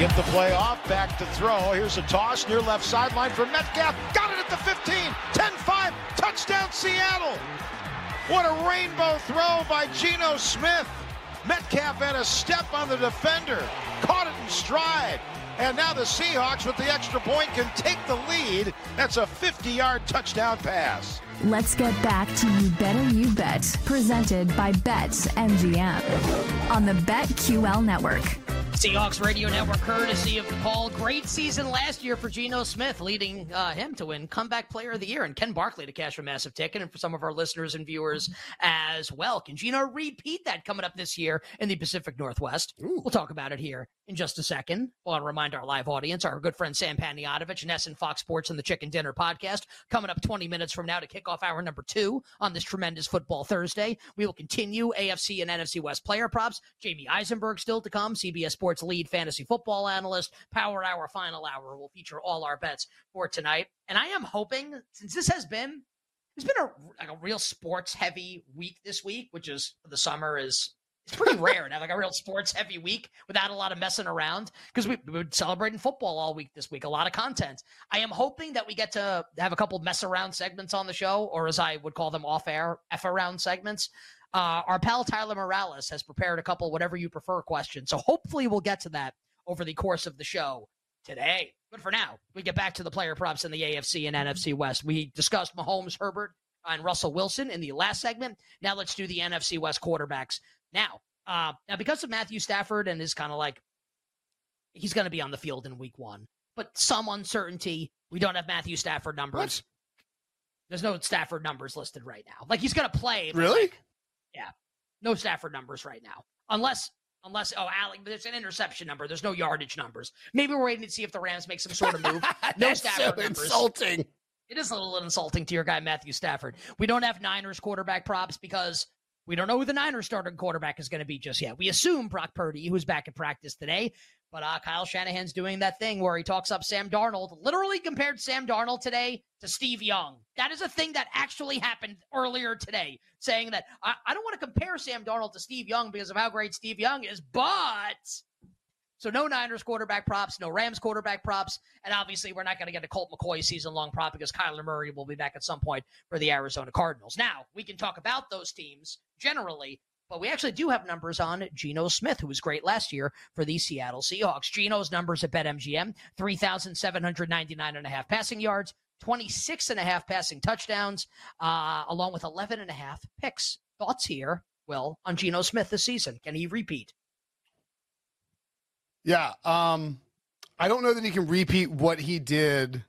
get the play off, back to throw. Here's a toss near left sideline for Metcalf. Got it at the 15, 10 5, touchdown Seattle. What a rainbow throw by Geno Smith. Metcalf had a step on the defender, caught it in stride. And now the Seahawks, with the extra point, can take the lead. That's a 50 yard touchdown pass. Let's get back to You Better You Bet, presented by Bet MGM on the BetQL network. Seahawks Radio Network, courtesy of the Paul. Great season last year for Geno Smith, leading uh, him to win Comeback Player of the Year, and Ken Barkley to cash a massive ticket, and for some of our listeners and viewers as well. Can Geno repeat that coming up this year in the Pacific Northwest? Ooh. We'll talk about it here in just a second. I want to remind our live audience, our good friend Sam Panayotovich, Ness Fox Sports and the Chicken Dinner podcast, coming up 20 minutes from now to kick off hour number two on this tremendous football Thursday. We will continue AFC and NFC West player props. Jamey Eisenberg still to come, CBS Sports lead fantasy football analyst. Power Hour, final hour will feature all our bets for tonight. And I am hoping, since this has been, it's been a, like a real sports heavy week this week, which is the summer is it's pretty rare to have like a real sports heavy week without a lot of messing around because we, have been celebrating football all week this week, a lot of content. I am hoping that we get to have a couple mess around segments on the show, or as I would call them, off air F around segments. Uh, our pal Tyler Morales has prepared a couple whatever you prefer questions. So hopefully we'll get to that over the course of the show today. But for now, we get back to the player props in the AFC and NFC West. We discussed Mahomes, Herbert, and Russell Wilson in the last segment. Now let's do the NFC West quarterbacks. Now, uh, now because of Matthew Stafford and is kind of like he's going to be on the field in Week One, but some uncertainty. We don't have Matthew Stafford numbers. What? There's no Stafford numbers listed right now. Like he's going to play. Really? Like, yeah. No Stafford numbers right now. Unless unless oh Alec, there's an interception number. There's no yardage numbers. Maybe we're waiting to see if the Rams make some sort of move. no Stafford so numbers. Insulting. It is a little insulting to your guy Matthew Stafford. We don't have Niners quarterback props because we don't know who the Niners starting quarterback is going to be just yet. We assume Brock Purdy, who's back in practice today, but uh, Kyle Shanahan's doing that thing where he talks up Sam Darnold, literally compared Sam Darnold today to Steve Young. That is a thing that actually happened earlier today, saying that I, I don't want to compare Sam Darnold to Steve Young because of how great Steve Young is, but. So no Niners quarterback props, no Rams quarterback props, and obviously we're not going to get a Colt McCoy season long prop because Kyler Murray will be back at some point for the Arizona Cardinals. Now we can talk about those teams generally, but we actually do have numbers on Geno Smith, who was great last year for the Seattle Seahawks. Geno's numbers at BetMGM 3,799 and a half passing yards, 26 and a half passing touchdowns, uh, along with 11 and a half picks. Thoughts here, Will, on Geno Smith this season? Can he repeat? Yeah. Um, I don't know that he can repeat what he did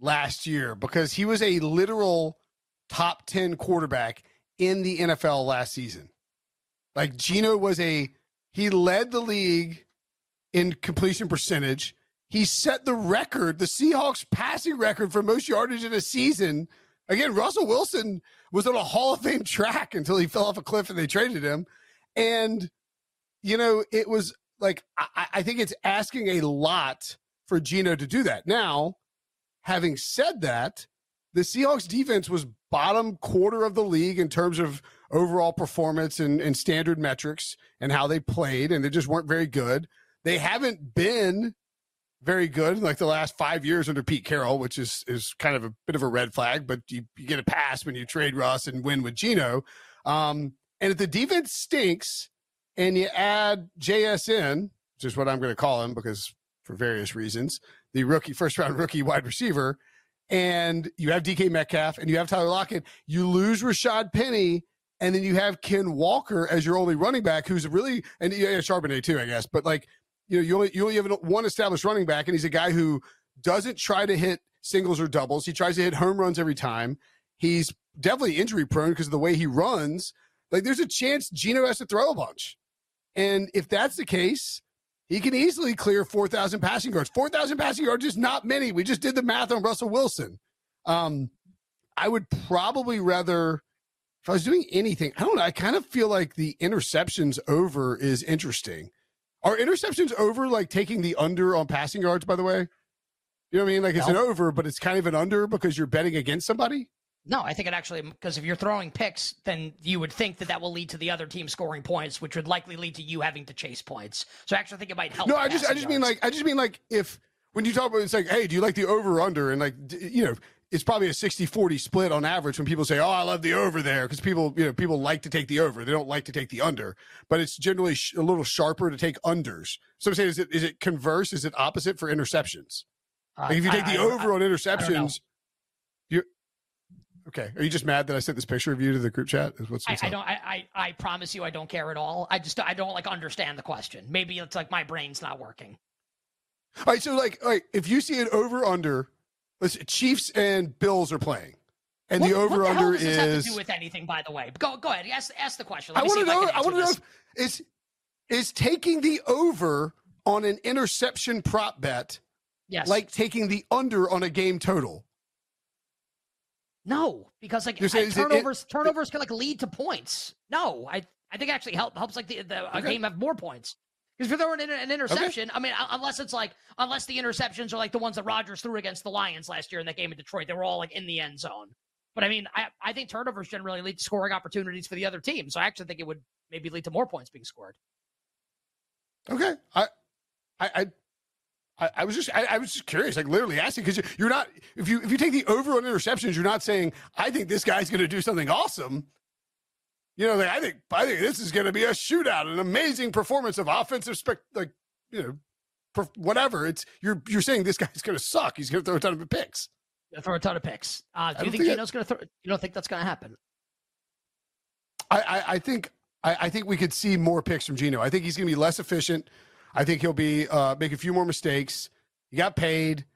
last year because he was a literal top 10 quarterback in the NFL last season. Like Geno was a he led the league in completion percentage. He set the record, the Seahawks passing record for most yardage in a season. Again, Russell Wilson was on a Hall of Fame track until he fell off a cliff and they traded him. And, you know, it was like, I, I think it's asking a lot for Geno to do that. Now, having said that, the Seahawks defense was bottom quarter of the league in terms of overall performance and, and standard metrics and how they played, and they just weren't very good. They haven't been very good like the last five years under Pete Carroll, which is is kind of a bit of a red flag, but you, you get a pass when you trade Russ and win with Geno. Um, and if the defense stinks and you add JSN, which is what I'm going to call him because for various reasons, the rookie first round rookie wide receiver, and you have DK Metcalf and you have Tyler Lockett. You lose Rashad Penny, and then you have Ken Walker as your only running back, who's really and yeah, Charbonnet too, I guess. But like you know, you only you only have one established running back, and he's a guy who doesn't try to hit singles or doubles. He tries to hit home runs every time. He's definitely injury prone because of the way he runs. Like there's a chance Geno has to throw a bunch. And if that's the case, he can easily clear 4,000 passing yards. 4,000 passing yards is not many. We just did the math on Russell Wilson. Um, I would probably rather, if I was doing anything, I don't know. I kind of feel like the interceptions over is interesting. Are interceptions over like taking the under on passing yards, by the way? You know what I mean? Like it's no. an over, but it's kind of an under because you're betting against somebody. No, I think it actually because if you're throwing picks, then you would think that that will lead to the other team scoring points, which would likely lead to you having to chase points. So I actually think it might help. No, I just I just yards. mean like I just mean like if when you talk about it's like, hey, do you like the over under and like you know it's probably a 60-40 split on average when people say, "Oh, I love the over there," because people, you know, people like to take the over. They don't like to take the under, but it's generally sh- a little sharper to take unders. So I'm saying, is it is it converse? Is it opposite for interceptions? Uh, like if you take I, the I, over I, on interceptions, okay? Are you just mad that I sent this picture of you to the group chat? Is what's, what's I, don't. I, I promise you, I don't care at all. I just I don't like understand the question. Maybe it's like my brain's not working. All right, so like, all right, if you see an over under Chiefs and Bills are playing. And what, the over under is have to do with anything, by the way. Go go ahead. Ask ask the question. Let I want to know. I, I want to know if is is taking the over on an interception prop bet. Yes. Like taking the under on a game total. No, because like saying, turnovers, it, it, turnovers can like lead to points. No, I I think actually help helps like the, the okay. a game have more points. Because if you're throwing an, an interception, okay. I mean, unless it's like, unless the interceptions are like the ones that Rodgers threw against the Lions last year in that game in Detroit, they were all like in the end zone. But I mean, I, I think turnovers generally lead to scoring opportunities for the other team. So I actually think it would maybe lead to more points being scored. Okay. I, I, I, I was just, I, I, was just curious, like literally asking because you're not, if you if you take the over on interceptions, you're not saying I think this guy's going to do something awesome. You know, like, I think I think this is going to be a shootout, an amazing performance of offensive spec, like you know, per, whatever. It's you're you're saying this guy's going to suck. He's going to throw a ton of picks. Throw a ton of picks. Uh, do you think, think Geno's going to throw? You don't think that's going to happen? I, I, I think I, I, think we could see more picks from Geno. I think he's going to be less efficient. I think he'll be uh, make a few more mistakes. He got paid.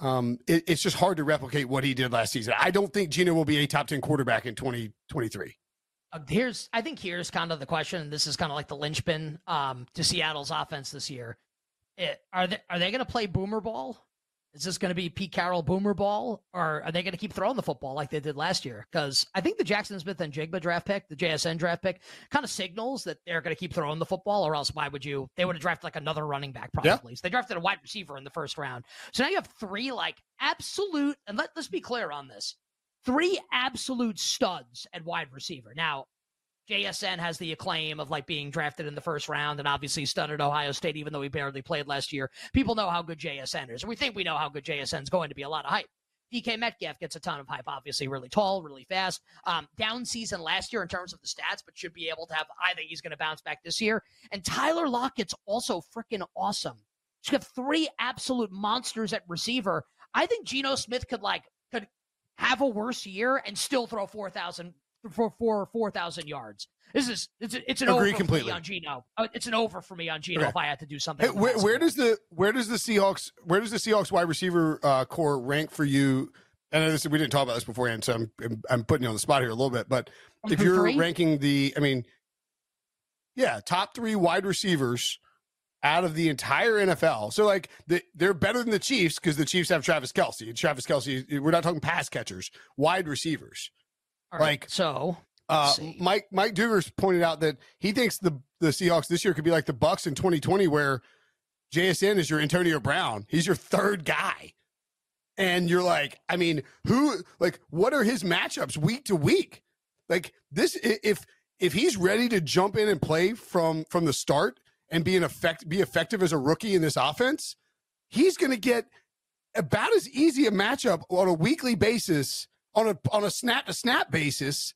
Um, it, it's just hard to replicate what he did last season. I don't think Geno will be a top ten quarterback in twenty twenty three. Uh, here's I think here's kind of the question. This is kind of like the linchpin um, to Seattle's offense this year. It, are they are they going to play boomer ball? Is this going to be Pete Carroll boomer ball, or are they going to keep throwing the football like they did last year? Because I think the Jackson Smith-Njigba draft pick, the JSN draft pick, kind of signals that they're going to keep throwing the football, or else why would you? They would have drafted like another running back probably. Yeah. So they drafted a wide receiver in the first round. So now you have three like absolute, and let, let's be clear on this three absolute studs at wide receiver. Now, JSN has the acclaim of like being drafted in the first round and obviously studded Ohio State, even though he barely played last year. People know how good JSN is. We think we know how good JSN is going to be. A lot of hype. DK Metcalf gets a ton of hype, obviously, really tall, really fast. Um, down season last year in terms of the stats, but should be able to have, I think he's going to bounce back this year. And Tyler Lockett's also freaking awesome. You have three absolute monsters at receiver. I think Geno Smith could like could have a worse year and still throw 4,000 for for 4,000 yards. This is it's it's an Agree over completely. for me on Geno. Uh, it's an over for me on Geno okay. if I had to do something. Hey, where, where does the where does the Seahawks where does the Seahawks wide receiver uh, core rank for you? And I this, we didn't talk about this beforehand, so I'm, I'm, I'm putting you on the spot here a little bit. But if you're three? ranking the, I mean, yeah, top three wide receivers out of the entire NFL. So like the, they're better than the Chiefs because the Chiefs have Travis Kelce. And Travis Kelce, we're not talking pass catchers, wide receivers. Like so. Uh, Mike Mike Dugers pointed out that he thinks the the Seahawks this year could be like the Bucs in 2020, where JSN is your Antonio Brown. He's your third guy, and you're like, I mean, who like what are his matchups week to week? Like this, if if he's ready to jump in and play from from the start, and be an effect be effective as a rookie in this offense, he's going to get about as easy a matchup on a weekly basis, on a on a snap to snap basis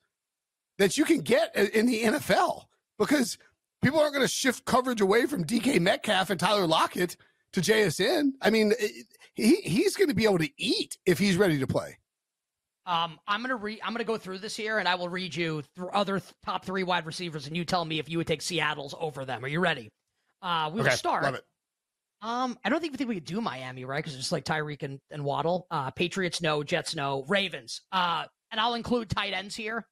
that you can get in the NFL because people aren't going to shift coverage away from DK Metcalf and Tyler Lockett to JSN. I mean, he he's going to be able to eat if he's ready to play. Um, I'm gonna read. I'm gonna go through this here, and I will read you th- other th- top three wide receivers, and you tell me if you would take Seattle's over them. Are you ready? Uh, we okay, will start. Um, I don't think we think we could do Miami, right? Because it's just like Tyreek and, and Waddle. Uh, Patriots no, Jets no, Ravens. Uh, and I'll include tight ends here.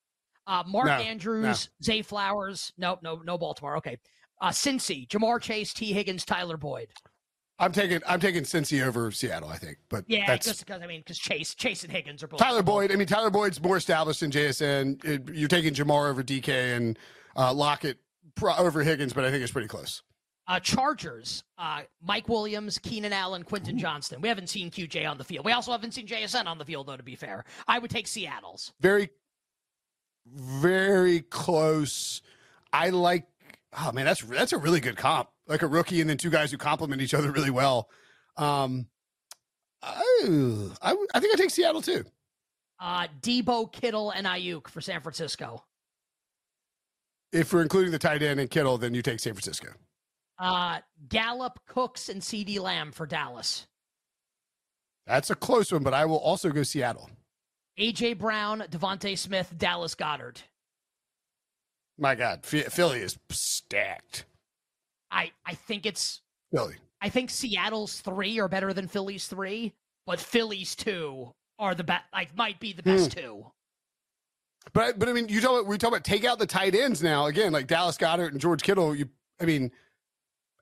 Uh, Mark No, Andrews, no. Zay Flowers. Nope, no, no Baltimore. Okay. Uh, Cincy, Ja'Marr Chase, Tee Higgins, Tyler Boyd. I'm taking I'm taking Cincy over Seattle. I think, but Yeah, that's just because I mean, because Chase, Chase and Higgins are both Tyler Boyd. I mean, Tyler Boyd's more established in JSN. It- you're taking Ja'Marr over DK and uh, Lockett pro- over Higgins, but I think it's pretty close. Uh, Chargers, uh, Mike Williams, Keenan Allen, Quentin Johnston. We haven't seen QJ on the field. We also haven't seen JSN on the field, though, to be fair. I would take Seattle's. Very, very close. I like. Oh man, that's that's a really good comp. Like a rookie and then two guys who complement each other really well. Um, I, I, I think I take Seattle too. Uh, Deebo, Kittle, and Aiyuk for San Francisco. If we're including the tight end and Kittle, then you take San Francisco. Uh, Gallup, Cooks, and CeeDee Lamb for Dallas. That's a close one, but I will also go Seattle. AJ Brown, DeVonta Smith, Dallas Goedert. My God, Philly is stacked. I I think it's Philly. I think Seattle's three are better than Philly's three, but Philly's two are the best. Like might be the best two. But but I mean, you talk about, we talk about take out the tight ends now again, like Dallas Goedert and George Kittle. You, I mean,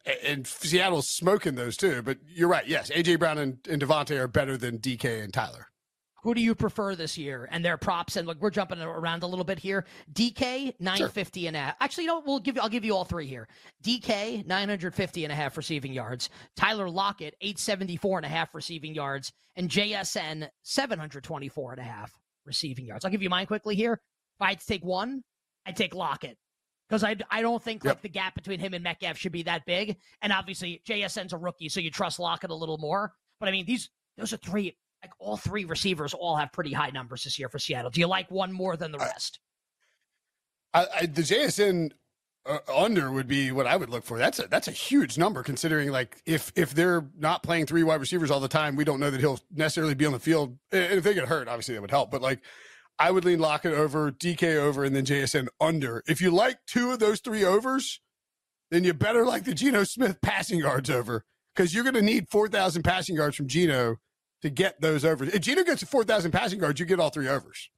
and Seattle's smoking those too. But you're right. Yes, AJ Brown and, and DeVonta are better than DK and Tyler. Who do you prefer this year? And their props and like we're jumping around a little bit here. DK nine fifty and a half. Actually, you know? We'll give you. I'll give you all three here. DK nine hundred fifty and a half receiving yards. Tyler Lockett eight seventy four and a half receiving yards, and JSN seven hundred twenty four and a half receiving yards. I'll give you mine quickly here. If I had to take one, I'd take Lockett because I I don't think like the gap between him and Metcalf should be that big. And obviously JSN's a rookie, so you trust Lockett a little more. But I mean, these those are three like all three receivers all have pretty high numbers this year for Seattle. Do you like one more than the rest? I, I, the JSN uh, under would be what I would look for. That's a that's a huge number considering like if if they're not playing three wide receivers all the time, we don't know that he'll necessarily be on the field. And if they get hurt, obviously that would help. But like I would lean Lockett over, DK over, and then JSN under. If you like two of those three overs, then you better like the Geno Smith passing yards over because you're going to need four thousand passing yards from Geno to get those overs. If Geno gets to four thousand passing yards, you get all three overs.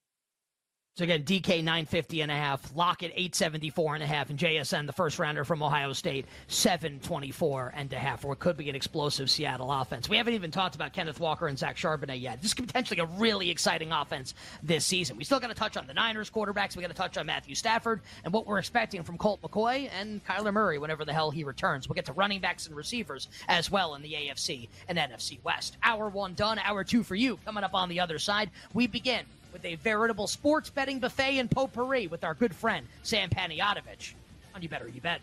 So again, DK 950 and a half, Lockett 874 and a half, and JSN, the first rounder from Ohio State, 724 and a half, or it could be an explosive Seattle offense. We haven't even talked about Kenneth Walker and Zach Charbonnet yet. This could potentially be a really exciting offense this season. We still got to touch on the Niners quarterbacks. We got to touch on Matthew Stafford and what we're expecting from Colt McCoy and Kyler Murray whenever the hell he returns. We'll get to running backs and receivers as well in the AFC and NFC West. Hour one done, hour two for you. Coming up on the other side, we begin with a veritable sports betting buffet and potpourri with our good friend Sam Panayotovich on You Better You Bet.